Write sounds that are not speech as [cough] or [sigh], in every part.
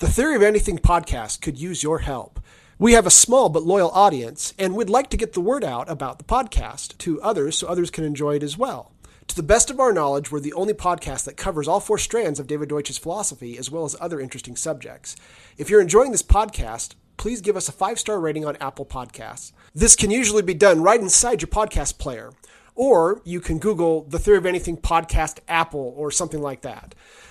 The Theory of Anything podcast could use your help. We have a small but loyal audience, and we'd like to get the word out about the podcast to others so others can enjoy it as well. To the best of our knowledge, we're the only podcast that covers all four strands of David Deutsch's philosophy as well as other interesting subjects. If you're enjoying this podcast, please give us a five star rating on Apple Podcasts. This can usually be done right inside your podcast player, or you can Google the Theory of Anything podcast Apple or something like that.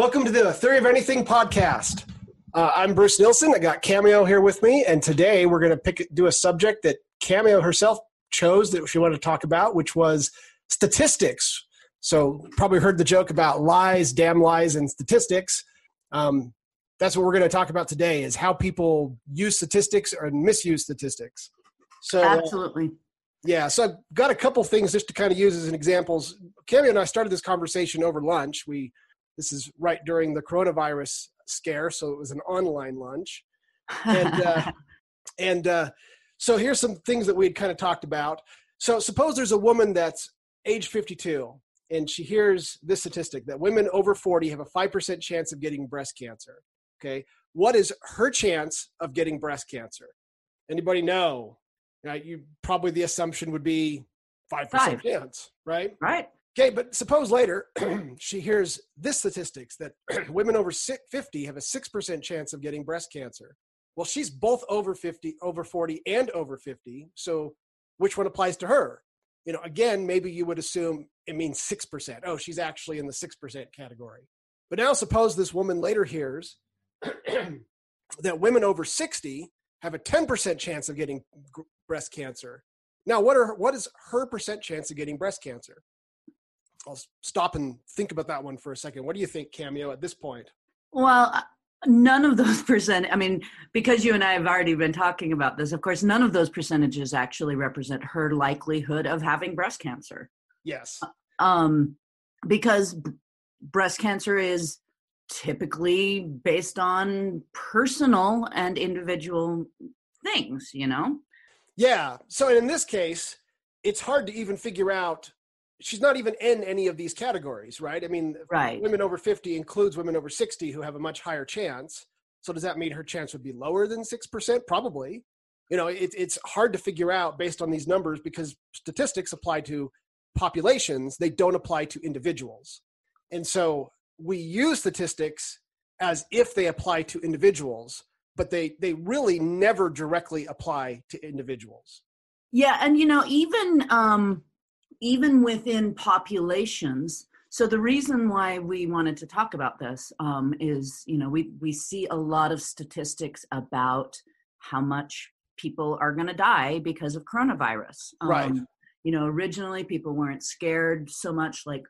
Welcome to the Theory of Anything podcast. Uh, I'm Bruce Nielson. I got Cameo here with me, and today we're going to pick do a subject that Cameo herself chose that she wanted to talk about, which was statistics. So, probably heard the joke about lies, damn lies, and statistics. Um, that's what we're going to talk about today: is how people use statistics or misuse statistics. So, absolutely. Uh, yeah, so I've got a couple things just to kind of use as an examples. Cameo and I started this conversation over lunch. We this is right during the coronavirus scare, so it was an online lunch. And uh, [laughs] and uh, so here's some things that we had kind of talked about. So suppose there's a woman that's age 52 and she hears this statistic that women over 40 have a 5% chance of getting breast cancer. Okay. What is her chance of getting breast cancer? Anybody know? Right, you probably the assumption would be 5% Five. chance, right? Right. Okay, but suppose later [clears throat] she hears this statistics that [clears throat] women over 50 have a 6% chance of getting breast cancer. Well, she's both over 50, over 40, and over 50. So which one applies to her? You know, again, maybe you would assume it means 6%. Oh, she's actually in the 6% category. But now suppose this woman later hears [clears throat] that women over 60 have a 10% chance of getting breast cancer. Now, what are what is her percent chance of getting breast cancer? I'll stop and think about that one for a second. What do you think, Cameo, at this point? Well, uh, none of those [laughs] percent i mean because you and i have already been talking about this of course none of those percentages actually represent her likelihood of having breast cancer yes uh, um because breast cancer is typically based on personal and individual things you know yeah so in this case it's hard to even figure out she's not even in any of these categories, right? I mean, right. women over 50 includes women over 60 who have a much higher chance. So does that mean her chance would be lower than 6%? Probably. You know, it, it's hard to figure out based on these numbers because statistics apply to populations, they don't apply to individuals. And so we use statistics as if they apply to individuals, but they, they really never directly apply to individuals. Yeah. And, you know, even, um, even within populations. So the reason why we wanted to talk about this um, is you know we we see a lot of statistics about how much people are going to die because of coronavirus. Um, right you know originally people weren't scared so much like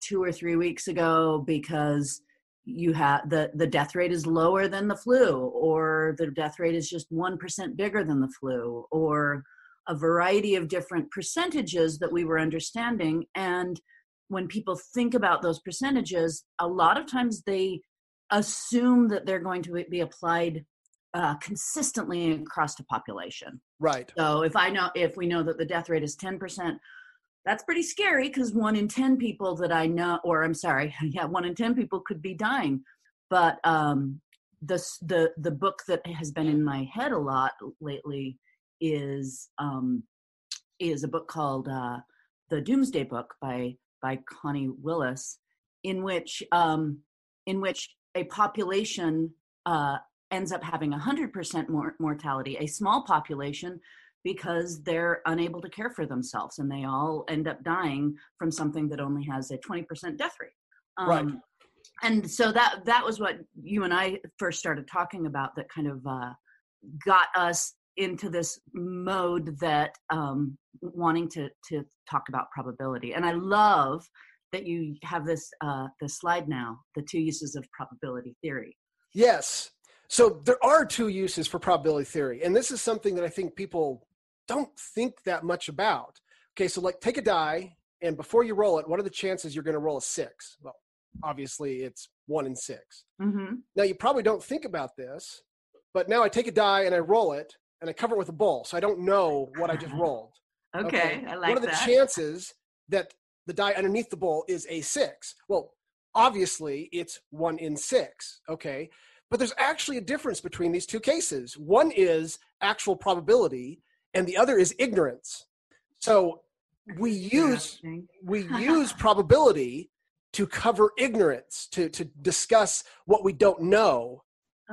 two or three weeks ago because you have the the death rate is lower than the flu or the death rate is just 1% bigger than the flu or a variety of different percentages that we were understanding. And when people think about those percentages a lot of times they assume that they're going to be applied uh, consistently across the population. Right. So if i know if we know that the death rate is 10% that's pretty scary because one in 10 people that i know or i'm sorry [laughs] yeah one in 10 people could be dying. But um the the the book that has been in my head a lot lately is um, is a book called uh, the Doomsday Book by by Connie Willis, in which um, in which a population uh, ends up having 100% more mortality, a small population because they're unable to care for themselves and they all end up dying from something that only has a 20% death rate. Um, Right. And so that that was what you and I first started talking about that kind of uh, got us into this mode that um, wanting to to talk about probability. And I love that you have this uh, this slide now, the two uses of probability theory. Yes. So there are two uses for probability theory, and this is something that I think people don't think that much about. Okay, so like take a die, and before you roll it, what are the chances you're going to roll a six? Well, obviously it's one in six. Mm-hmm. Now you probably don't think about this, but now I take a die and I roll it, and I cover it with a ball, so I don't know what I just [laughs] rolled. Okay, I like that. what are the that. chances that the die underneath the bowl is a six? Well, obviously it's one in six. Okay. But there's actually a difference between these two cases. One is actual probability, and the other is ignorance. So we use we [laughs] use probability to cover ignorance, to to discuss what we don't know.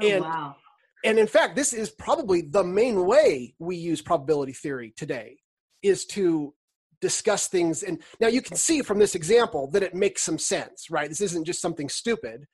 Oh, and- wow. And in fact, this is probably the main way we use probability theory today is to discuss things. And now you can see from this example that it makes some sense, right? This isn't just something stupid.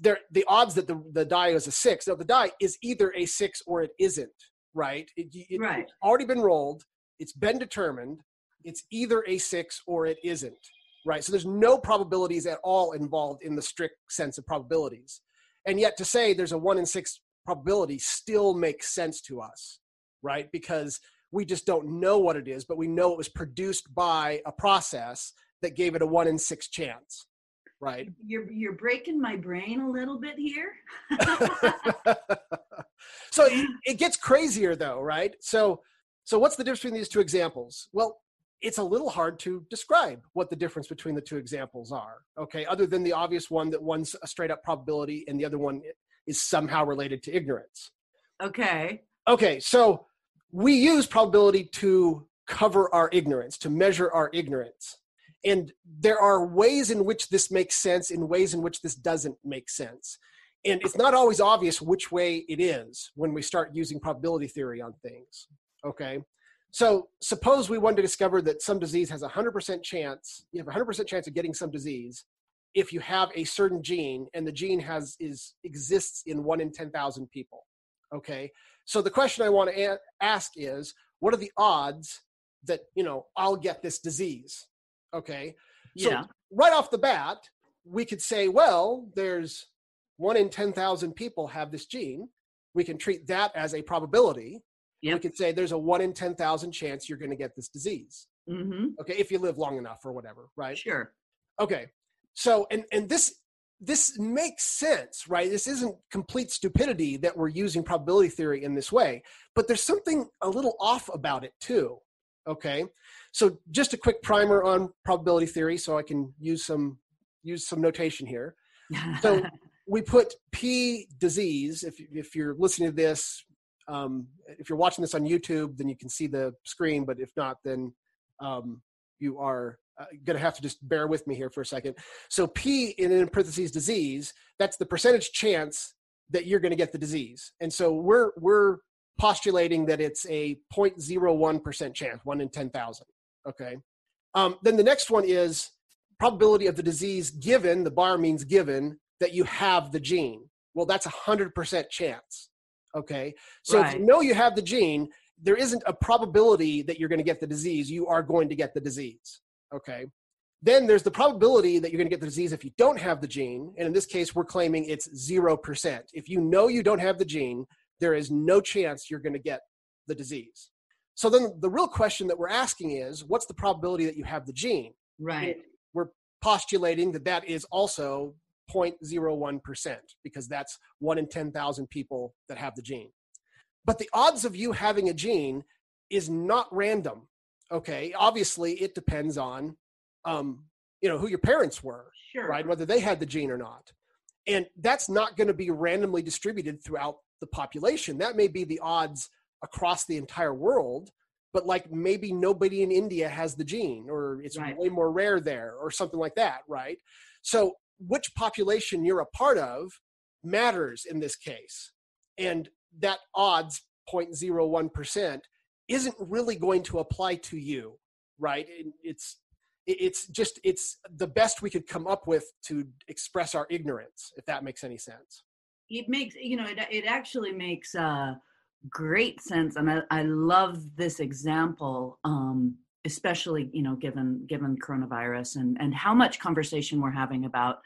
There, the odds that the, the die is a six. Now the die is either a six or it isn't, right? It, it- Right. It's already been rolled. It's been determined. It's either a six or it isn't, right? So there's no probabilities at all involved in the strict sense of probabilities. And yet to say there's a one in six probability still makes sense to us, right? Because we just don't know what it is, but we know it was produced by a process that gave it a one in six chance, right? [laughs] You're you're breaking my brain a little bit here. [laughs] so it, it gets crazier though, right? So so what's the difference between these two examples? Well, it's a little hard to describe what the difference between the two examples are. Okay, other than the obvious one that one's a straight up probability and the other one is somehow related to ignorance. okay. Okay, so we use probability to cover our ignorance, to measure our ignorance. And there are ways in which this makes sense, and ways in which this doesn't make sense. And it's not always obvious which way it is when we start using probability theory on things. Okay, so suppose we wanted to discover that some disease has a 100% chance, you have a 100% chance of getting some disease if you have a certain gene and the gene has is exists in 1 in 10,000 people. Okay, so the question I want to a- ask is, what are the odds that you know I'll get this disease? Okay, so Yeah. right off the bat, we could say, well, there's one in ten thousand people have this gene. We can treat that as a probability. We Yep. could say there's a one in ten thousand chance you're going to get this disease. Mm-hmm. Okay, if you live long enough or whatever, right? Sure. Okay. So and and this this makes sense, right? This isn't complete stupidity that we're using probability theory in this way, but there's something a little off about it too. Okay? So just a quick primer on probability theory so I can use some use some notation here. So [laughs] we put P disease if if you're listening to this um, if you're watching this on YouTube, then you can see the screen. But if not, then um, you are uh, going to have to just bear with me here for a second. So P in, in parentheses disease, that's the percentage chance that you're going to get the disease. And so we're we're postulating that it's a 0.01% chance, one in 10,000. Okay. Um, then the next one is probability of the disease given, the bar means given, that you have the gene. Well, that's a 100% chance. Okay. So if you know you have the gene, there isn't a probability that you're going to get the disease. You are going to get the disease. Okay. Then there's the probability that you're going to get the disease if you don't have the gene. And in this case, we're claiming it's 0%. If you know you don't have the gene, there is no chance you're going to get the disease. So then the real question that we're asking is what's the probability that you have the gene? right. We're postulating that that is also 0.01% because that's one in 10,000 people that have the gene. But the odds of you having a gene is not random. Okay. Obviously, it depends on, um, you know, who your parents were, Sure. right? Whether they had the gene or not. And that's not going to be randomly distributed throughout the population. That may be the odds across the entire world, but like maybe nobody in India has the gene or it's Right. way more rare there or something like that, right? So, which population you're a part of matters in this case. and that odds 0.01% isn't really going to apply to you right? It's it's just it's the best we could come up with to express our ignorance if that makes any sense. It makes you know it, it actually makes uh great sense and i, I love this example um especially you know given given coronavirus and and how much conversation we're having about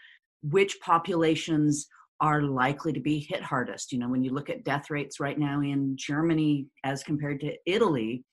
which populations are likely to be hit hardest. You know when you look at death rates right now in germany as compared to italy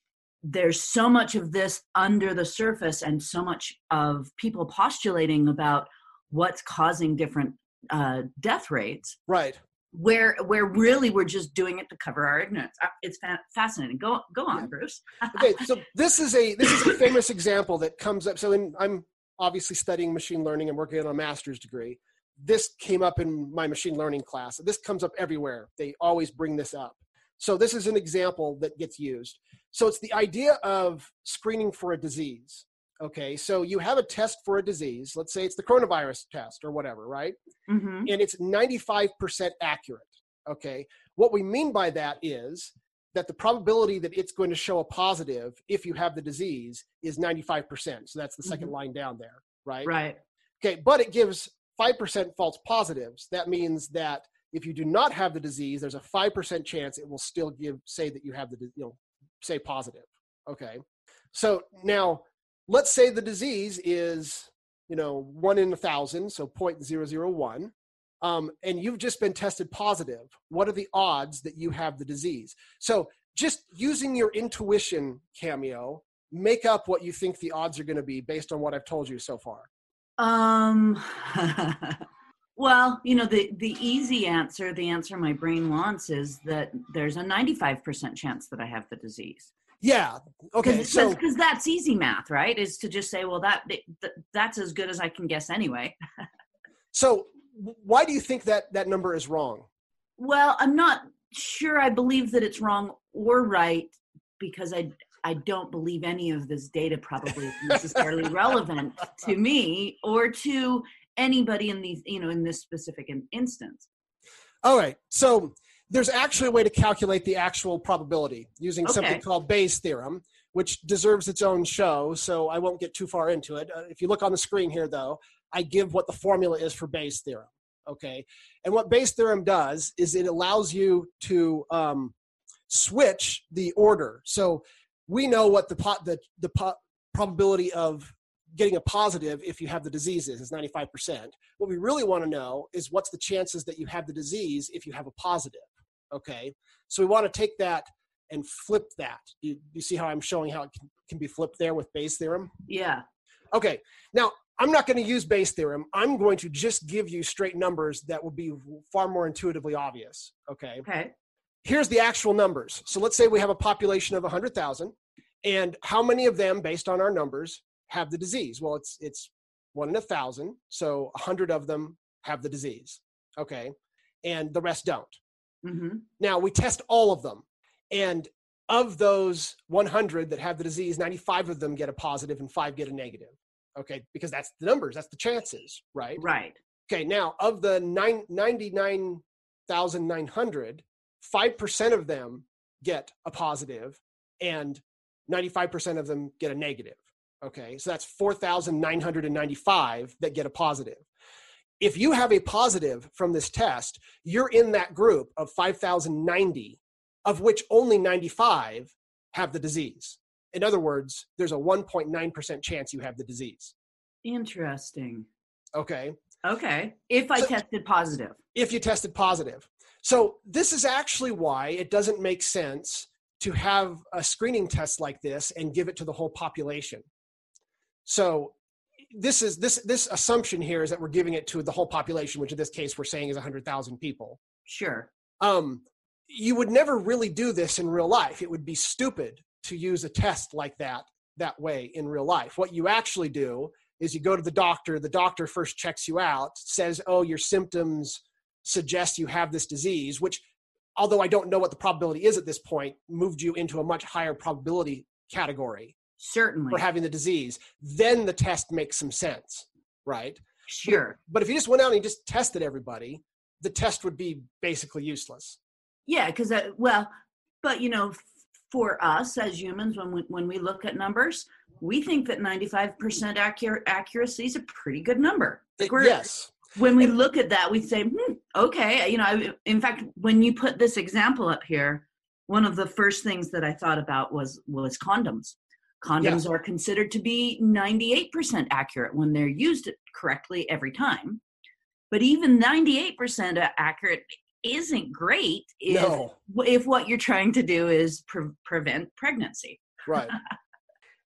there's so much of this under the surface and so much of people postulating about what's causing different uh, death rates right. where where really we're just doing it to cover our ignorance. Uh, it's fa- fascinating. Go go on yeah. bruce. Okay so [laughs] this is a this is a famous example that comes up. So in i'm obviously studying machine learning and working on a master's degree this came up in my machine learning class. This comes up everywhere. They always bring this up. So this is an example that gets used. So it's the idea of screening for a disease okay? So you have a test for a disease. Let's say it's the coronavirus test or whatever right? Mm-hmm. and it's 95% accurate okay? What we mean by that is that the probability that it's going to show a positive if you have the disease is 95% so that's the 2nd Mhm. line down there right? Right. Okay but it gives 5% false positives that means that if you do not have the disease there's a 5% chance it will still give say that you have the you know say positive okay? So now let's say the disease is you know one in a thousand so 0.001 um, and you've just been tested positive. What are the odds that you have the disease? So just using your intuition cameo make up what you think the odds are going to be based on what i've told you so far Um, [laughs] well, you know, the the easy answer, the answer my brain wants is that there's a 95% chance that I have the disease. yeah okay Because so that's easy math, right? Is to just say, well, that, that that's as good as I can guess anyway. [laughs] so why do you think that that number is wrong Well, I'm not sure I believe that it's wrong or right because I I don't believe any of this data probably is necessarily relevant to me or to anybody in these you know in this specific in- instance. All right. So there's actually a way to calculate the actual probability using something called Bayes' theorem, which deserves its own show. So I won't get too far into it. Uh, if you look on the screen here, though, I give what the formula is for Bayes' theorem. Okay. And what Bayes' theorem does is it allows you to um, switch the order. So we know what the po- the the po- probability of getting a positive if you have the disease is is 95%. What we really want to know is what's the chances that you have the disease if you have a positive. Okay. So we want to take that and flip that. Do you, you see how I'm showing how it can, can be flipped there with Bayes' theorem? Yeah. Okay. Now, I'm not going to use Bayes' theorem. I'm going to just give you straight numbers that will be far more intuitively obvious. Okay Okay. Here's the actual numbers. So let's say we have a population of 100,000, and how many of them, based on our numbers, have the disease? Well, it's it's one in a thousand, so 100 of them have the disease. Okay, and the rest don't. hmm Now we test all of them, and of those 100 that have the disease, 95 of them get a positive and five get a negative. Okay, because that's the numbers, that's the chances, right? Right. Okay, now of the nine, 99,900, 5% of them get a positive and 95% of them get a negative. Okay, so that's 4,995 that get a positive. If you have a positive from this test, you're in that group of 5,090, of which only 95 have the disease. In other words, there's a 1.9% chance you have the disease. Interesting. Okay, Okay. If I So- tested positive. if you tested positive. So this is actually why it doesn't make sense to have a screening test like this and give it to the whole population. So this is this this assumption here is that we're giving it to the whole population, which in this case we're saying is 100,000 people. Sure. Um, you would never really do this in real life. It would be stupid to use a test like that that way in real life. What you actually do is you go to the doctor, the doctor first checks you out, says, "Oh, your symptoms suggest you have this disease," which although I don't know what the probability is at this point, moved you into a much higher probability category Certainly. for having the disease. Then the test makes some sense, right? Sure. But if you just went out and you just tested everybody, the test would be basically useless. Yeah, because well, but you know, for us as humans, when we when we look at numbers, we think that ninety five percent accurate accuracy is a pretty good number. Like yes. When we look at that, we say, hmm, okay. You know, I, in fact, when you put this example up here, one of the first things that I thought about was was condoms. Condoms yes. are considered to be 98% accurate when they're used correctly every time. But even 98% accurate isn't great if, no. if what you're trying to do is pre- prevent pregnancy. Right. [laughs]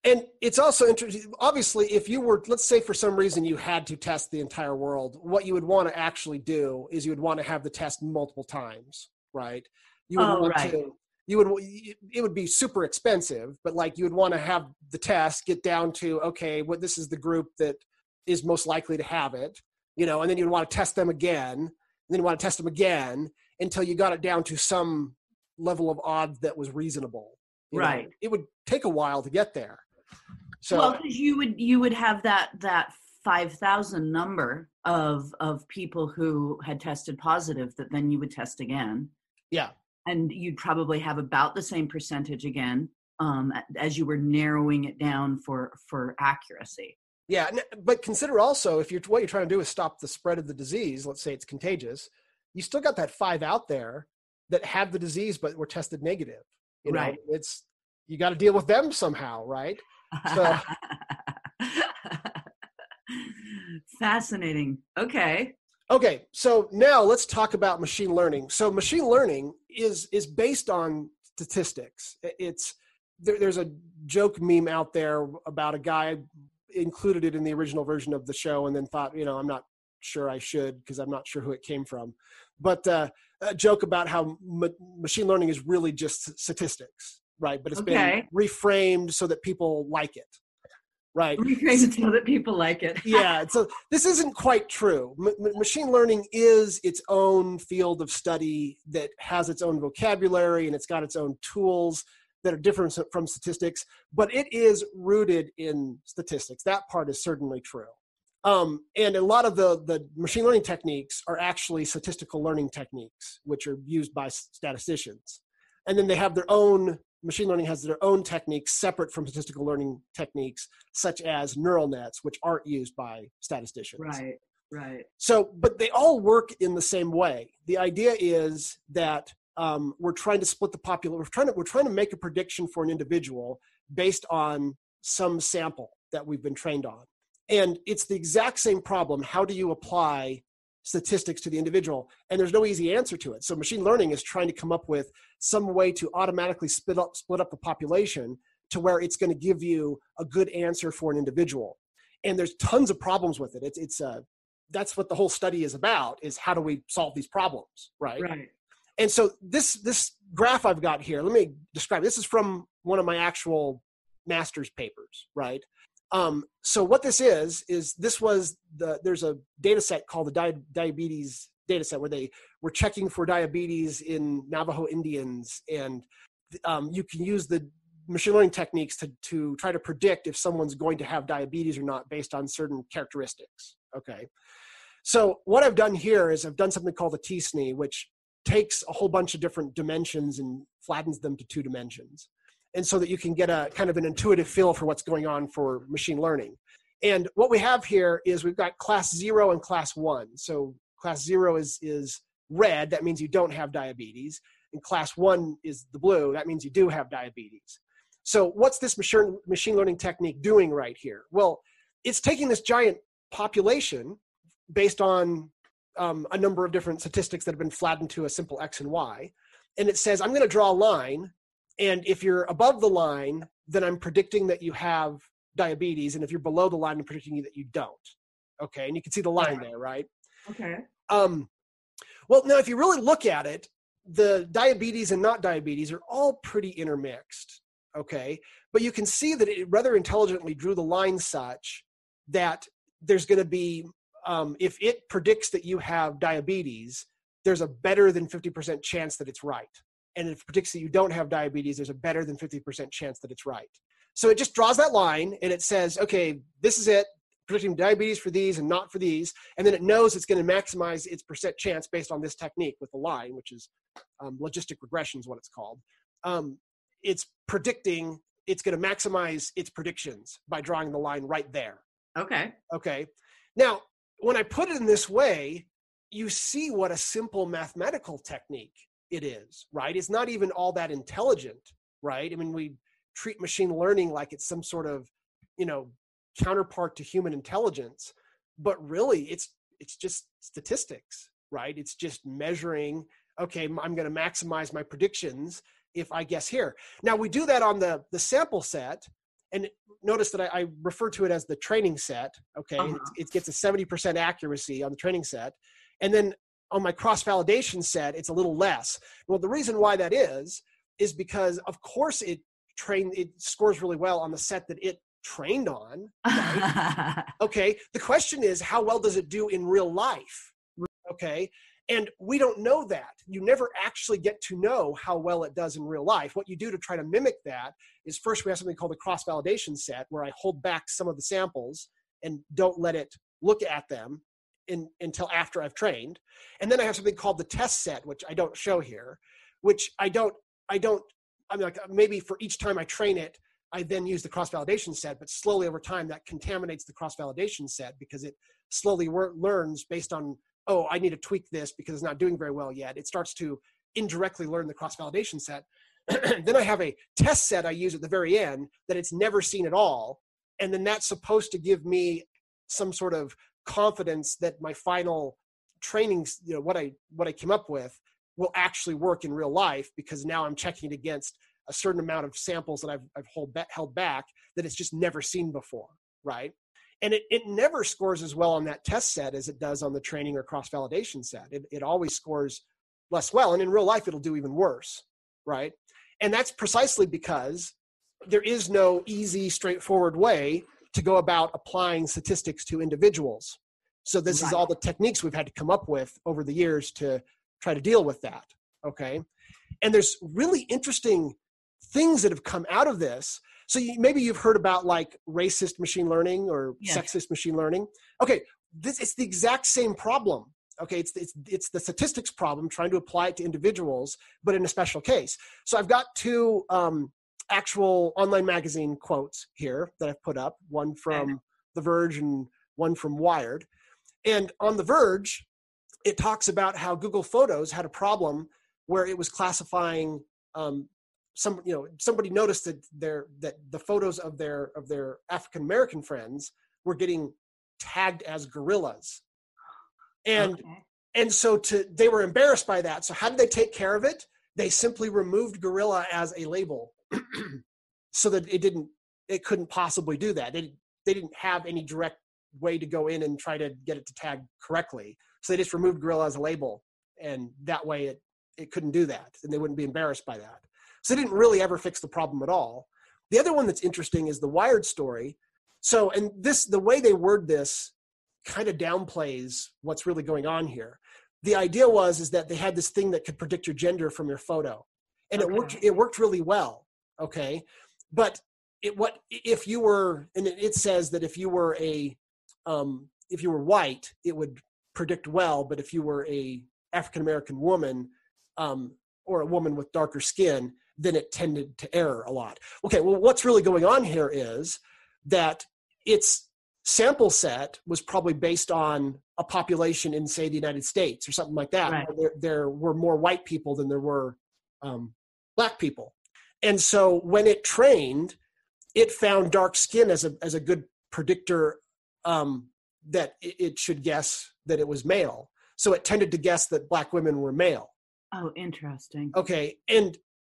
and it's also interesting obviously if you were let's say for some reason you had to test the entire world what you would want to actually do is you would want to have the test multiple times right you would oh, want right. to you would it would be super expensive but like you would want to have the test get down to okay what this is the group that is most likely to have it you know and then you'd want to test them again and then you want to test them again until you got it down to some level of odds that was reasonable right know? it would take a while to get there so well because you would you would have that that 5000 number of of people who had tested positive that then you would test again yeah and you'd probably have about the same percentage again um, as you were narrowing it down for for accuracy. Yeah, but consider also if you're what you're trying to do is stop the spread of the disease. Let's say it's contagious, you still got that five out there that have the disease but were tested negative. You know, right. it's you got to deal with them somehow, right? So. [laughs] Fascinating. Okay. Okay, so now let's talk about machine learning. So machine learning is is based on statistics. It's there, there's a joke meme out there about a guy included it in the original version of the show and then thought, you know, I'm not sure I should because I'm not sure who it came from. But uh, a joke about how ma- machine learning is really just statistics, right? But it's okay. been reframed so that people like it right? Reframed so that people like it. [laughs] Yeah so this isn't quite true. M- machine learning is its own field of study that has its own vocabulary and it's got its own tools that are different from statistics but it is rooted in statistics. That part is certainly true. Um, and a lot of the, the machine learning techniques are actually statistical learning techniques which are used by statisticians. And then they have their own machine learning has their own techniques separate from statistical learning techniques, such as neural nets, which aren't used by statisticians. Right, right. So, but they all work in the same way. The idea is that um, we're trying to split the population. We're trying to we're trying to make a prediction for an individual based on some sample that we've been trained on, and it's the exact same problem. How do you apply statistics to the individual and there's no easy answer to it. So machine learning is trying to come up with some way to automatically split up split up the population to where it's going to give you a good answer for an individual. And there's tons of problems with it. It's it's uh that's what the whole study is about is how do we solve these problems right? Right. And so this this graph i've got here let me describe this is from one of my actual master's papers right um, so what this is is this was the there's a data set called the di- diabetes data set where they were checking for diabetes in Navajo Indians, and um, you can use the machine learning techniques to to try to predict if someone's going to have diabetes or not based on certain characteristics. Okay, so what I've done here is I've done something called a t-SNE, which takes a whole bunch of different dimensions and flattens them to two dimensions and so that you can get a kind of an intuitive feel for what's going on for machine learning. And what we have here is we've got class zero and class one. So class zero is, is red, that means you don't have diabetes. And class one is the blue, that means you do have diabetes. So what's this machine, machine learning technique doing right here? Well, it's taking this giant population based on um, a number of different statistics that have been flattened to a simple x and y. And it says, I'm going to draw a line and if you're above the line, then I'm predicting that you have diabetes. And if you're below the line, I'm predicting that you don't. Okay. And you can see the line there, right? Okay. Um, well, now, if you really look at it, the diabetes and not diabetes are all pretty intermixed. Okay. But you can see that it rather intelligently drew the line such that there's going to be, um, if it predicts that you have diabetes, there's a better than 50% chance that it's right and it predicts that you don't have diabetes, there's a better than 50% chance that it's right. So it just draws that line and it says, okay, this is it. predicting diabetes for these and not for these, and then it knows it's going to maximize its percent chance based on this technique with the line, which is um, logistic regression is what it's called. Um, it's predicting it's going to maximize its predictions by drawing the line right there. Okay. Okay. Now, when I put it in this way, you see what a simple mathematical technique it is, right? It's not even all that intelligent, right? I mean, we treat machine learning like it's some sort of, you know, counterpart to human intelligence, but really it's it's just statistics, right? It's just measuring, okay, I'm going to maximize my predictions if I guess here. Now we do that on the the sample set, and notice that I, I refer to it as the training set. Okay, uh-huh. it, it, gets a seventy percent accuracy on the training set, and then on my cross validation set, it's a little less. Well, the reason why that is is because of course it trained, it scores really well on the set that it trained on. Right? [laughs] okay, the question is how well does it do in real life? Okay, and we don't know that. You never actually get to know how well it does in real life. What you do to try to mimic that is first we have something called a cross validation set where I hold back some of the samples and don't let it look at them in, until after I've trained. And then I have something called the test set, which I don't show here, which I don't, I don't, I mean, like uh, maybe for each time I train it, I then use the cross validation set, but slowly over time that contaminates the cross validation set because it slowly wor- learns based on oh, I need to tweak this because it's not doing very well yet. It starts to indirectly learn the cross validation set. [clears throat] then I have a test set I use at the very end that it's never seen at all. And then that's supposed to give me some sort of confidence that my final trainings, you know, what I what I came up with will actually work in real life because now I'm checking it against a certain amount of samples that I've, I've hold, held back that it's just never seen before, right? and it, it never scores as well on that test set as it does on the training or cross validation set it, it always scores less well and in real life it'll do even worse right and that's precisely because there is no easy straightforward way to go about applying statistics to individuals so this right. is all the techniques we've had to come up with over the years to try to deal with that okay and there's really interesting things that have come out of this so you, maybe you've heard about like racist machine learning or yes. sexist machine learning. Okay, this it's the exact same problem. Okay, it's, it's it's the statistics problem trying to apply it to individuals, but in a special case. So I've got two um, actual online magazine quotes here that I've put up. One from The Verge and one from Wired. And on The Verge, it talks about how Google Photos had a problem where it was classifying um, some you know somebody noticed that their that the photos of their of their African American friends were getting tagged as gorillas, and okay. and so to they were embarrassed by that. So how did they take care of it? They simply removed gorilla as a label, [clears throat] so that it didn't it couldn't possibly do that. They they didn't have any direct way to go in and try to get it to tag correctly. So they just removed gorilla as a label, and that way it it couldn't do that, and they wouldn't be embarrassed by that. So they didn't really ever fix the problem at all. The other one that's interesting is the Wired story. So, and this, the way they word this kind of downplays what's really going on here. The idea was is that they had this thing that could predict your gender from your photo, and okay. it worked. It worked really well. Okay, but it what if you were and it says that if you were a um, if you were white, it would predict well, but if you were a African American woman um, or a woman with darker skin, then it tended to error a lot. Okay, well, what's really going on here is that its sample set was probably based on a population in, say, the United States or something like that. Right. There, there, were more white people than there were um, black people. And so when it trained, it found dark skin as a, as a good predictor um, that it should guess that it was male. So it tended to guess that black women were male. Oh, interesting. Okay. And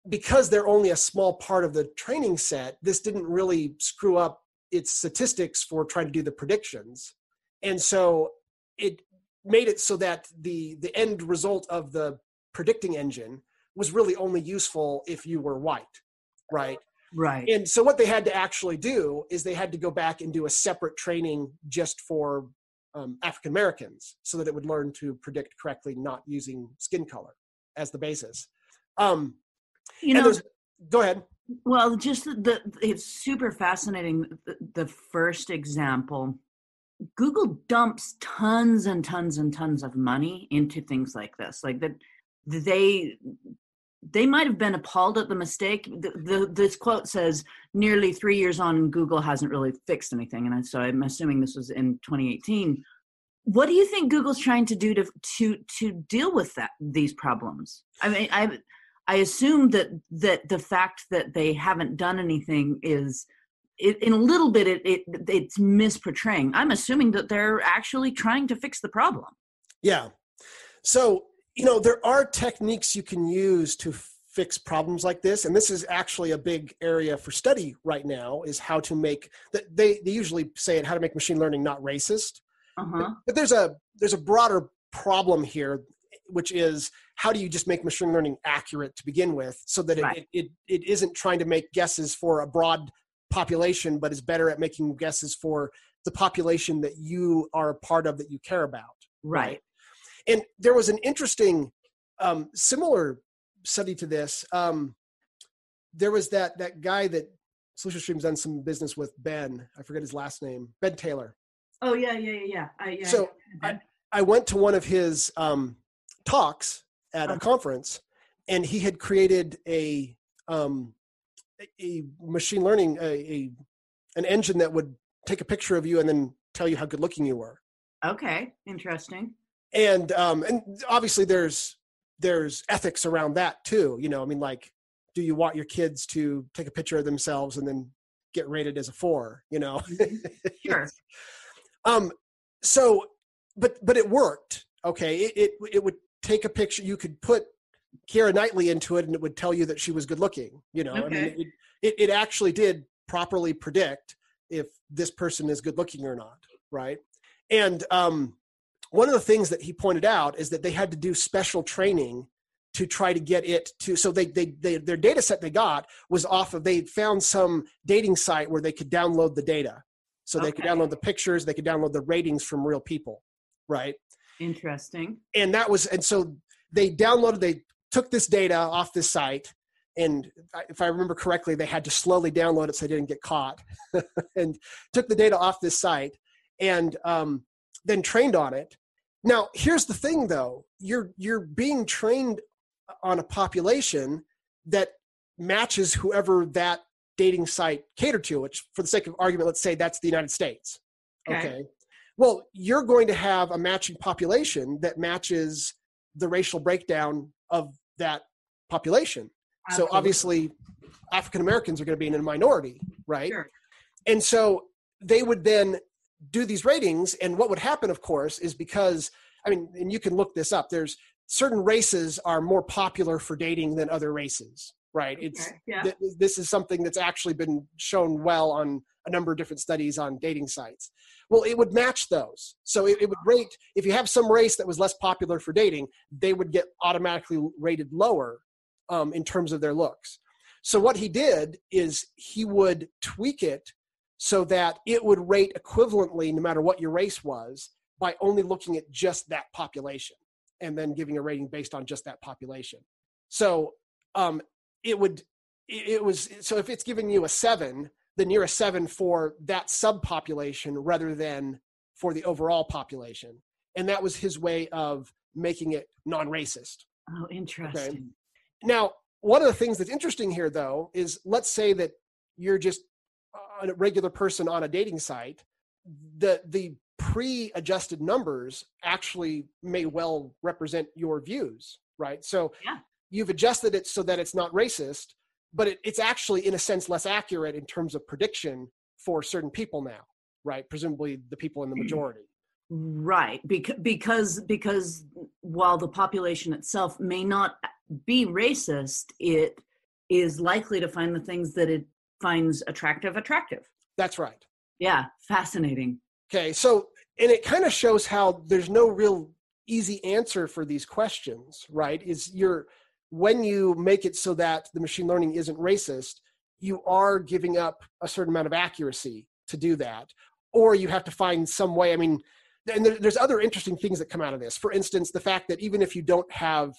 because they're only a small part of the training set, this didn't really screw up its statistics for trying to do the predictions. And so it made it so that the the end result of the predicting engine was really only useful if you were white, right? Right. And so what they had to actually do is they had to go back and do a separate training just for um, African Americans so that it would learn to predict correctly, not using skin color as the basis. Um, you know, go ahead. Well, just the, the it's super fascinating. The, the first example Google dumps tons and tons and tons of money into things like this. Like that they they might have been appalled at the mistake. The, the, this quote says, "Nearly three years on, Google hasn't really fixed anything," and so I'm assuming this was in 2018. What do you think Google's trying to do to to to deal with that these problems? I mean, I I assume that that the fact that they haven't done anything is it, in a little bit it, it it's misportraying. I'm assuming that they're actually trying to fix the problem. Yeah. So you know there are techniques you can use to fix problems like this and this is actually a big area for study right now is how to make they they usually say it how to make machine learning not racist uh-huh. but, but there's a there's a broader problem here which is how do you just make machine learning accurate to begin with so that it, right. it, it, it isn't trying to make guesses for a broad population but is better at making guesses for the population that you are a part of that you care about right? And there was an interesting um, similar study to this. Um, there was that that guy that SolutionStream's done some business with Ben. I forget his last name. Ben Taylor. Oh yeah, yeah, yeah, yeah. I, yeah so I, I, went to one of his um, talks at a conference, and he had created a um, a machine learning a, a an engine that would take a picture of you and then tell you how good looking you were. Okay, interesting and um and obviously there's there's ethics around that too you know i mean like do you want your kids to take a picture of themselves and then get rated as a four you know? Mm-hmm. sure. [laughs] Um so but but it worked okay? It, it it would take a picture you could put Keira Knightley into it and it would tell you that she was good looking you know? Okay. i mean it, it, it actually did properly predict if this person is good looking or not right? And um one of the things that he pointed out is that they had to do special training to try to get it to so they, they, they their data set they got was off of they found some dating site where they could download the data. So okay. they could download the pictures they could download the ratings from real people right? Interesting. And that was and so they downloaded they took this data off this site and if i remember correctly they had to slowly download it so they didn't get caught [laughs] and took the data off this site and um, then trained on it now, here's the thing though. You're you're being trained on a population that matches whoever that dating site catered to, which for the sake of argument, let's say that's the United States. Okay. okay. Well, you're going to have a matching population that matches the racial breakdown of that population. Absolutely. So obviously African Americans are going to be in a minority, right? Sure. And so they would then do these ratings and what would happen of course is because i mean and you can look this up there's certain races are more popular for dating than other races right it's okay. yeah. th- this is something that's actually been shown well on a number of different studies on dating sites well it would match those so it, it would rate if you have some race that was less popular for dating they would get automatically rated lower um, in terms of their looks so what he did is he would tweak it so that it would rate equivalently no matter what your race was by only looking at just that population and then giving a rating based on just that population. So um, it would it was so if it's giving you a seven, then you're a seven for that subpopulation rather than for the overall population. And that was his way of making it non-racist. Oh, interesting. Okay? Now, one of the things that's interesting here, though, is let's say that you're just a regular person on a dating site, the the pre-adjusted numbers actually may well represent your views, right? So yeah. you've adjusted it so that it's not racist, but it, it's actually in a sense less accurate in terms of prediction for certain people now, right? Presumably the people in the mm. majority. Right, because because because while the population itself may not be racist, it is likely to find the things that it finds attractive attractive. That's right. Yeah, fascinating. Okay, so and it kind of shows how there's no real easy answer for these questions, right? Is you're when you make it so that the machine learning isn't racist, you are giving up a certain amount of accuracy to do that, or you have to find some way. I mean, and there's other interesting things that come out of this. For instance, the fact that even if you don't have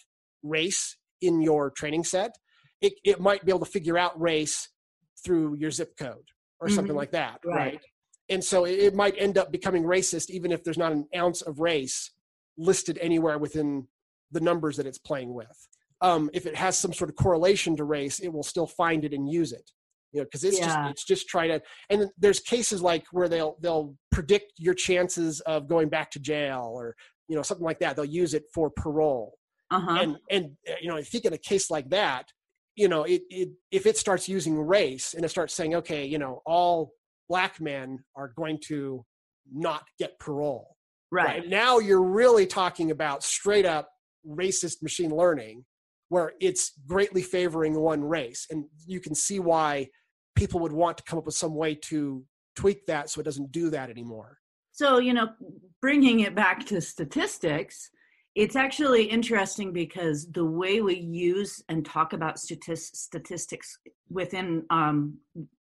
race in your training set, it, it might be able to figure out race through your zip code or something mm-hmm. like that, right. right? and so it, it might end up becoming racist even if there's not an ounce of race listed anywhere within the numbers that it's playing with. Um, if it has some sort of correlation to race, it will still find it and use it. You know, because it's Yeah. just it's just trying to. And there's cases like where they'll they'll predict your chances of going back to jail or you know something like that. They'll use it for parole. Uh-huh. And and you know, if you get a case like that, you know, it, it if it starts using race and it starts saying, okay, you know, all black men are going to not get parole right. Right. Now you're really talking about straight up racist machine learning where it's greatly favoring one race. And you can see why people would want to come up with some way to tweak that so it doesn't do that anymore. So, you know, bringing it back to statistics, it's actually interesting because the way we use and talk about statis- statistics within um,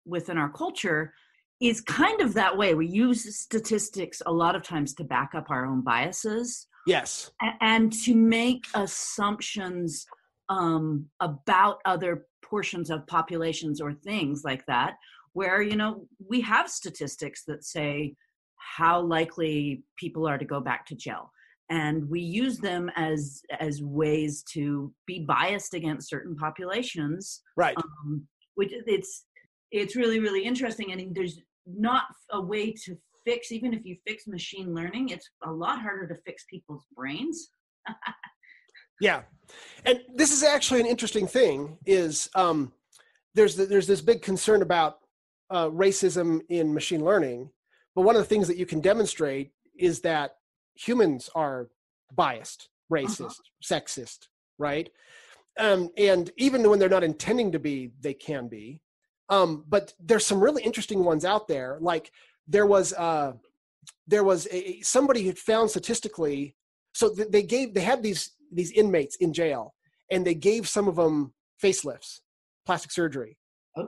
within our culture is kind of that way. We use statistics a lot of times to back up our own biases Yes. and to make assumptions um, about other portions of populations or things like that where you know we have statistics that say how likely people are to go back to jail and we use them as as ways to be biased against certain populations Right. um, which it's it's really really interesting and there's not a way to fix even if you fix machine learning it's a lot harder to fix people's brains Yeah, and this is actually an interesting thing. Is um, there's th- there's this big concern about uh, racism in machine learning, but one of the things that you can demonstrate is that humans are biased, racist, sexist, right? Um, and even when they're not intending to be, they can be. Um, but there's some really interesting ones out there. Like there was uh, there was a, somebody had found statistically. So th- they gave they had these these inmates in jail, and they gave some of them facelifts, plastic surgery,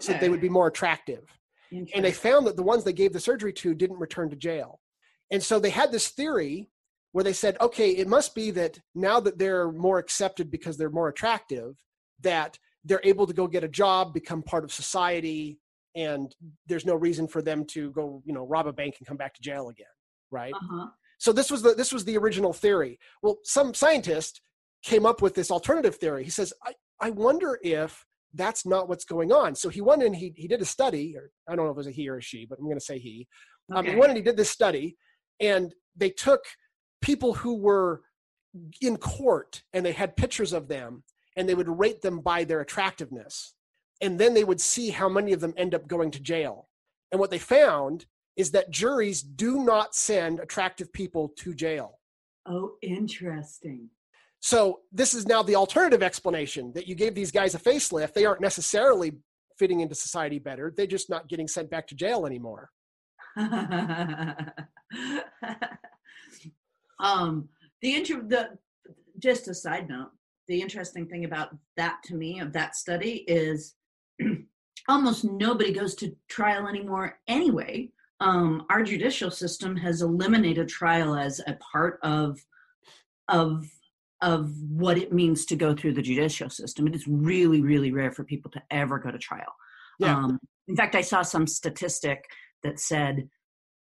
so that they would be more attractive and they found that the ones they gave the surgery to didn't return to jail and so they had this theory where they said okay it must be that now that they're more accepted because they're more attractive that they're able to go get a job become part of society and there's no reason for them to go you know rob a bank and come back to jail again right? Uh-huh. so this was the this was the original theory. Well some scientist came up with this alternative theory. He says i, I wonder if that's not what's going on. So he went and he, he did a study or i don't know if it was a he or a she but i'm going to say he. Um, he went and he did this study and they took people who were in court and they had pictures of them and they would rate them by their attractiveness. And then they would see how many of them end up going to jail. And what they found is that juries do not send attractive people to jail. Oh interesting. So this is now the alternative explanation that you gave these guys a facelift. They aren't necessarily fitting into society better. They're just not getting sent back to jail anymore [laughs] um the inter the just a side note the interesting thing about that to me of that study is [clears throat] almost nobody goes to trial anymore anyway. Um our judicial system has eliminated trial as a part of of of what it means to go through the judicial system. It is really really rare for people to ever go to trial. Yeah. um in fact i saw some statistic that said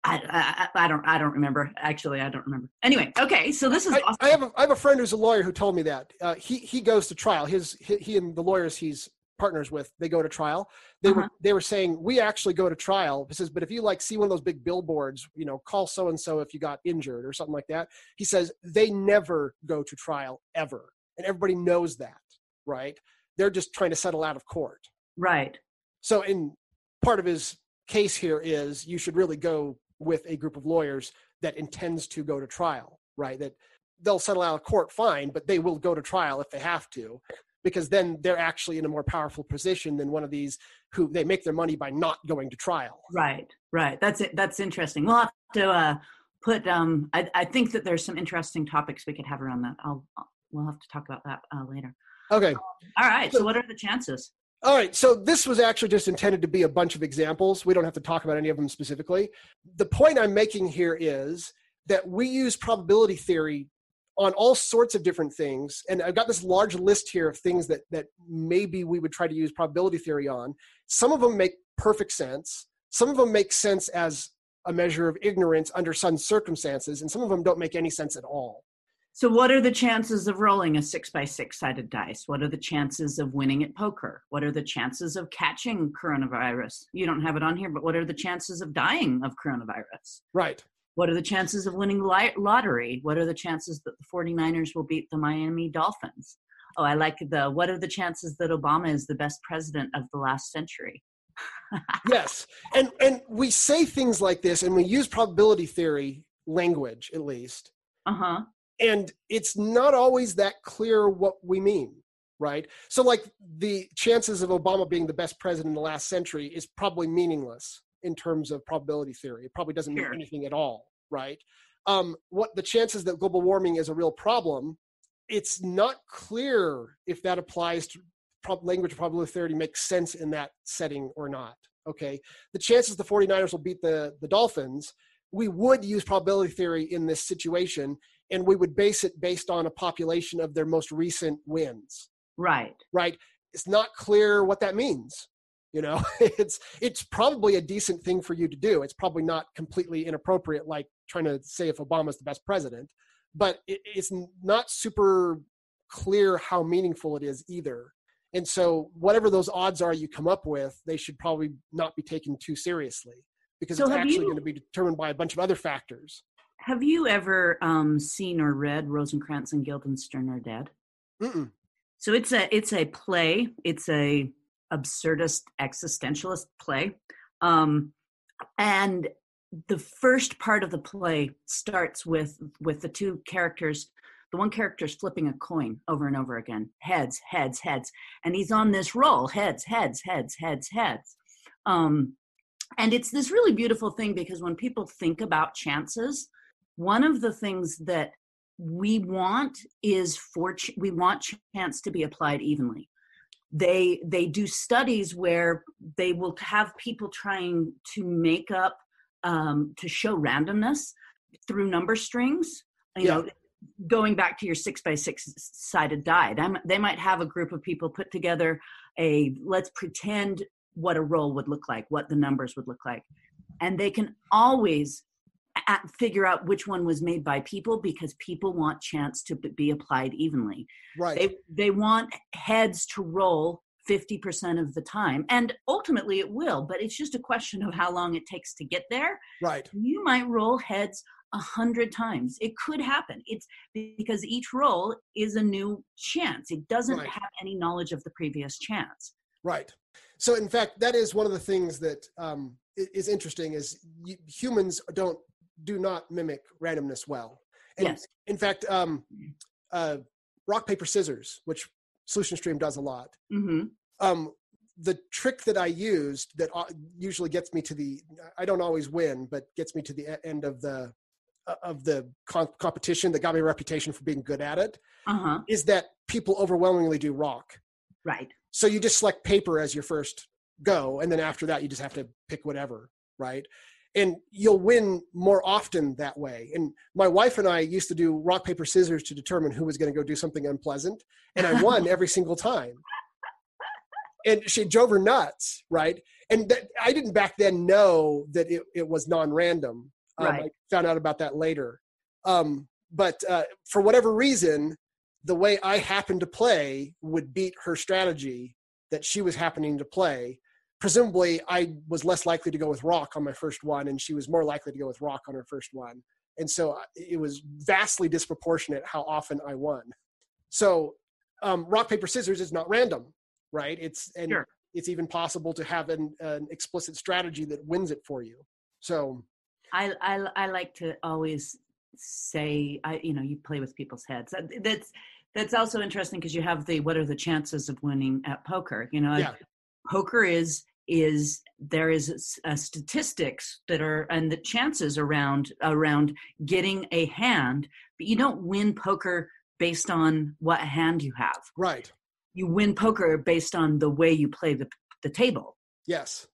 I, I, I don't I don't remember actually I don't remember anyway okay so this is I, awesome. I have a, I have a friend who's a lawyer who told me that uh, he he goes to trial. His he, he and the lawyers he's partners with they go to trial. They were Uh-huh. they were saying we actually go to trial. He says, but if you like see one of those big billboards, you know, call so and so if you got injured or something like that. He says they never go to trial ever, and everybody knows that, right? They're just trying to settle out of court. right So, in part of his case here is you should really go with a group of lawyers that intends to go to trial, right? That they'll settle out of court fine, but they will go to trial if they have to, because then they're actually in a more powerful position than one of these who they make their money by not going to trial. right right that's it that's interesting we'll have to uh put um I, I think that there's some interesting topics we could have around that I'll, I'll we'll have to talk about that uh, later Okay. all right so what are the chances All right, so this was actually just intended to be a bunch of examples. We don't have to talk about any of them specifically. The point I'm making here is that we use probability theory on all sorts of different things, and I've got this large list here of things that that maybe we would try to use probability theory on. Some of them make perfect sense. Some of them make sense as a measure of ignorance under some circumstances, and some of them don't make any sense at all. So, what are the chances of rolling a six by six sided dice? What are the chances of winning at poker? What are the chances of catching coronavirus? You don't have it on here, but what are the chances of dying of coronavirus? Right. What are the chances of winning the lottery? What are the chances that the 49ers will beat the Miami Dolphins? Oh, I like the what are the chances that Obama is the best president of the last century? [laughs] yes. And and we say things like this and we use probability theory language at least. Uh-huh. And it's not always that clear what we mean, right? So like the chances of Obama being the best president in the last century is probably meaningless in terms of probability theory. It probably doesn't sure. mean anything at all, right? Um, what the chances that global warming is a real problem, it's not clear if that applies to prob- language probability theory makes sense in that setting or not. Okay, the chances the 49ers will beat the the Dolphins, we would use probability theory in this situation, and we would base it based on a population of their most recent wins. Right. Right. It's not clear what that means. You know, [laughs] it's it's probably a decent thing for you to do. It's probably not completely inappropriate, like trying to say if Obama's the best president, but it, it's not super clear how meaningful it is either. And so, whatever those odds are you come up with, they should probably not be taken too seriously because so it's actually you, going to be determined by a bunch of other factors. Have you ever um, seen or read Rosencrantz and Guildenstern are dead? Mm-mm. So it's a it's a play. It's a absurdist existentialist play, um, and the first part of the play starts with with the two characters the one character is flipping a coin over and over again heads heads heads and he's on this roll heads heads heads heads heads um, and it's this really beautiful thing because when people think about chances one of the things that we want is for ch- we want chance to be applied evenly. They they do studies where they will have people trying to make up um, to show randomness through number strings you yeah. know going back to your six by six sided die. I'm, they might have a group of people put together a let's pretend what a roll would look like what the numbers would look like. And they can always figure out which one was made by people because people want chance to be applied evenly. Right. They they want heads to roll 50% of the time and ultimately it will but it's just a question of how long it takes to get there. Right. You might roll heads a hundred times. It could happen. It's because each roll is a new chance. It doesn't right. have any knowledge of the previous chance. Right. So in fact that is one of the things that um, is interesting is humans don't do not mimic randomness well and yes. in fact um, uh, rock paper scissors which SolutionStream does a lot mm-hmm. um, the trick that I used that uh, usually gets me to the I don't always win, but gets me to the end of the uh, of the competition that got me a reputation for being good at it uh-huh. is that people overwhelmingly do rock. Right. So you just select paper as your first go, and then after that you just have to pick whatever, right? And you'll win more often that way. And my wife and I used to do rock paper scissors to determine who was going to go do something unpleasant, and I won [laughs] every single time and she drove her nuts, right? And that, I didn't back then know that it, it was non-random. Um, right. I found out about that later. Um, but uh, for whatever reason, the way I happened to play would beat her strategy that she was happening to play. Presumably, I was less likely to go with rock on my first one, and she was more likely to go with rock on her first one. And so uh, it was vastly disproportionate how often I won. So um, rock paper scissors is not random right? It's and sure. it's even possible to have an, an explicit strategy that wins it for you. So, I, I I like to always say, I you know, you play with people's heads. That's that's also interesting because you have the what are the chances of winning at poker? You know, yeah. poker is is there is a statistics that are and the chances around around getting a hand but you don't win poker based on what hand you have. Right. You win poker based on the way you play the, the table. Yes.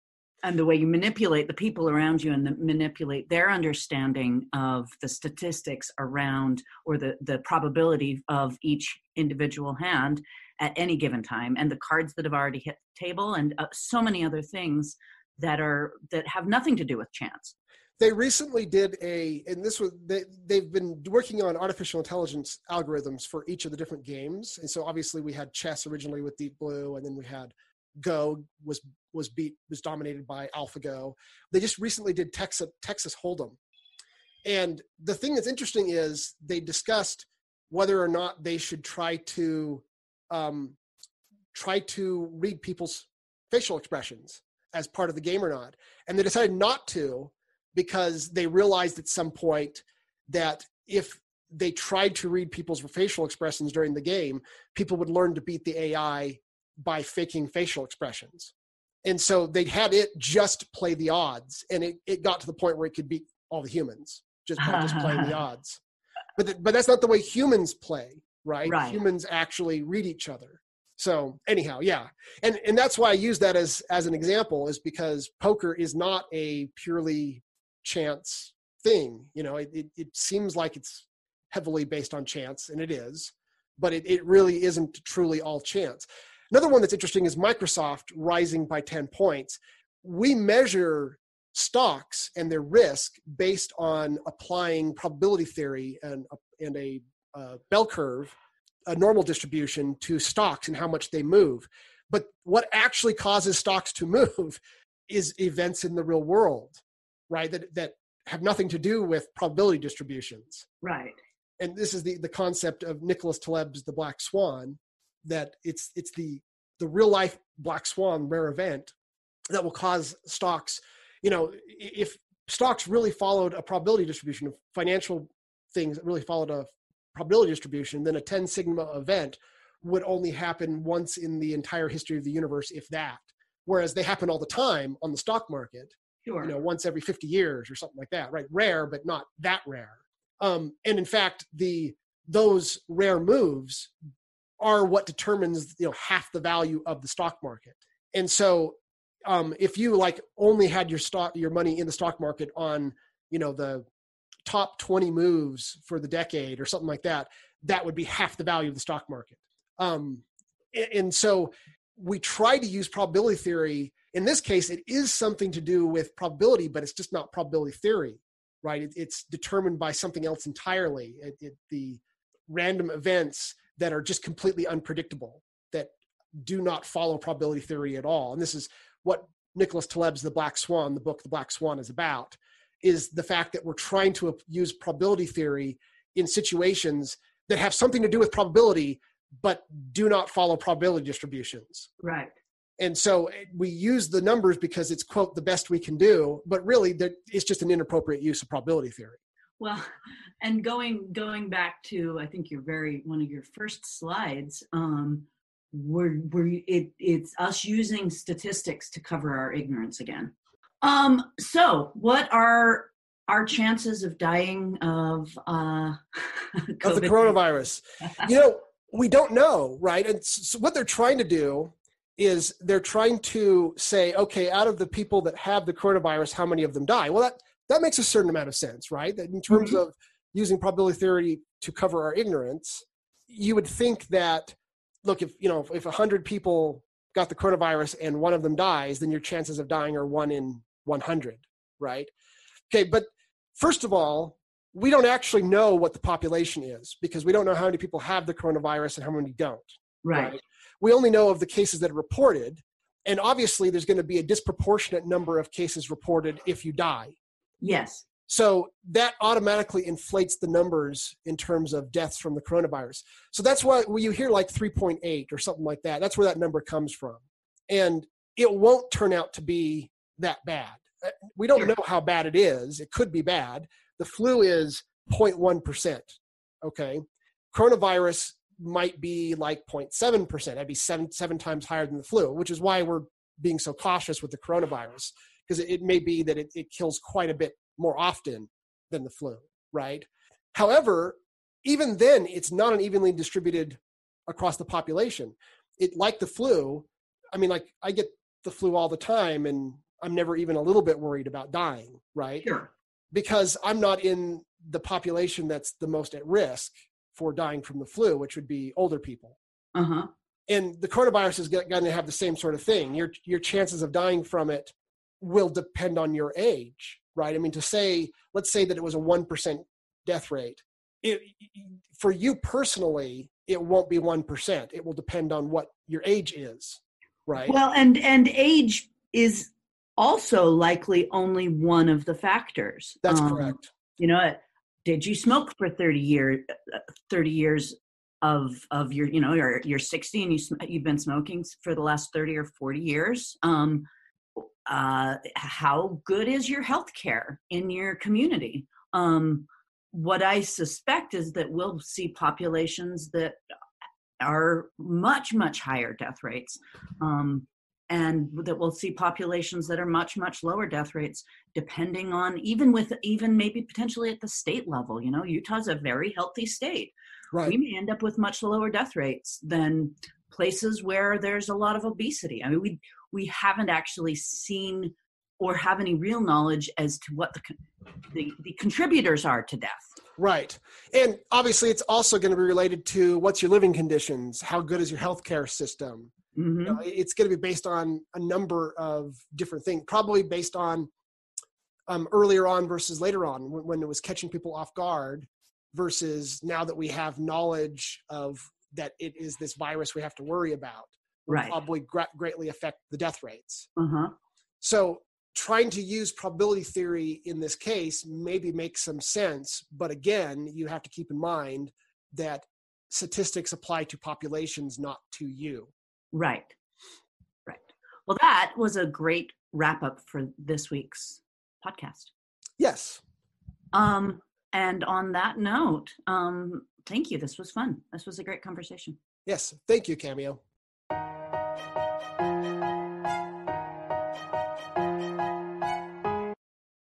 And the way you manipulate the people around you and the, manipulate their understanding of the statistics around or the, the probability of each individual hand at any given time and the cards that have already hit the table and uh, so many other things that are that have nothing to do with chance. They recently did a and this was they, they've been working on artificial intelligence algorithms for each of the different games and so obviously we had chess originally with deep blue and then we had go was was beat was dominated by alphago. They just recently did texas texas hold'em. And the thing that's interesting is they discussed whether or not they should try to um, try to read people's facial expressions as part of the game or not and they decided not to because they realized at some point that if they tried to read people's facial expressions during the game, people would learn to beat the AI by faking facial expressions. And so they had it just play the odds, and it, it got to the point where it could beat all the humans just by just playing the [laughs] odds. But the, but that's not the way humans play, right? Right. Humans actually read each other. So anyhow, yeah, and and that's why I use that as as an example is because poker is not a purely chance thing. You know, it, it, it seems like it's heavily based on chance, and it is, but it, it really isn't truly all chance. Another one that's interesting is Microsoft rising by 10 points. We measure stocks and their risk based on applying probability theory and, and a uh, bell curve, a normal distribution to stocks and how much they move. But what actually causes stocks to [laughs] move is events in the real world right? That that have nothing to do with probability distributions. Right. And this is the the concept of Nicholas Taleb's The Black Swan, that it's it's the the real life black swan rare event that will cause stocks. You know, if stocks really followed a probability distribution of financial things that really followed a probability distribution, then a 10 sigma event would only happen once in the entire history of the universe, if that. Whereas they happen all the time on the stock market Sure. you know once every 50 years or something like that right rare but not that rare um, and in fact the those rare moves are what determines you know half the value of the stock market and so um, if you like only had your stock your money in the stock market on you know the top 20 moves for the decade or something like that that would be half the value of the stock market um, and, so we try to use probability theory in this case, it is something to do with probability, but it's just not probability theory, right? It, it's determined by something else entirely. It, it, the random events that are just completely unpredictable, that do not follow probability theory at all. And this is what Nicholas Taleb's The Black Swan, the book The Black Swan, is about, is the fact that we're trying to use probability theory in situations that have something to do with probability, but do not follow probability distributions. Right. And so eh, we use the numbers because it's quote the best we can do but really that it's just an inappropriate use of probability theory. Well [laughs] and going going back to i think your very one of your first slides um we're we're it, it's us using statistics to cover our ignorance again um so what are our chances of dying of uh [laughs] of the coronavirus you know we don't know right and so what they're trying to do is they're trying to say, okay, out of the people that have the coronavirus, how many of them die? Well, that that makes a certain amount of sense, right? That in terms mm-hmm. of using probability theory to cover our ignorance, you would think that, look, if you know, if a hundred people got the coronavirus and one of them dies, then your chances of dying are one in one hundred, right? Okay, but first of all, we don't actually know what the population is because we don't know how many people have the coronavirus and how many don't. Right. right? we only know of the cases that are reported. And obviously, there's going to be a disproportionate number of cases reported if you die. Yes. So that automatically inflates the numbers in terms of deaths from the coronavirus. So that's why when you hear like 3.8 or something like that, that's where that number comes from. And it won't turn out to be that bad. Uh, we don't know how bad it is. It could be bad. The flu is 0.1%. Okay. Coronavirus might be like 0.7%. That'd be seven, seven times higher than the flu, which is why we're being so cautious with the coronavirus, because it, it, may be that it, it kills quite a bit more often than the flu, right? However, even then, it's not an evenly distributed across the population. It like the flu. I mean, like I get the flu all the time, and I'm never even a little bit worried about dying, right? Sure. Because I'm not in the population that's the most at risk for dying from the flu, which would be older people. Uh-huh. And the coronavirus is going to have the same sort of thing. Your your chances of dying from it will depend on your age, right? I mean, to say, let's say that it was a 1% death rate, it, for you personally, it won't be 1%. It will depend on what your age is, right? Well, and, and age is also likely only one of the factors. That's um, correct. You know, did you smoke for 30 years, 30 years of of your you know you're you're 60 and you you've been smoking for the last 30 or 40 years um uh how good is your health care in your community? Um what i suspect is that we'll see populations that are much much higher death rates um and that we'll see populations that are much much lower death rates depending on even with even maybe potentially at the state level you know? Utah's a very healthy state. Right. we may end up with much lower death rates than places where there's a lot of obesity. I mean we we haven't actually seen or have any real knowledge as to what the the, the contributors are to death. Right. And obviously it's also going to be related to what's your living conditions how good is your healthcare system? Mm-hmm. You know, it's going to be based on a number of different things, probably based on um, earlier on versus later on when, when, it was catching people off guard versus now that we have knowledge of that it is this virus we have to worry about right. probably gra- greatly affect the death rates. Uh-huh. So trying to use probability theory in this case maybe makes some sense, but again, you have to keep in mind that statistics apply to populations, not to you. Right. Right. Well, that was a great wrap up for this week's podcast. Yes. Um, and on that note, um, thank you. This was fun. This was a great conversation. Yes. Thank you, Cameo you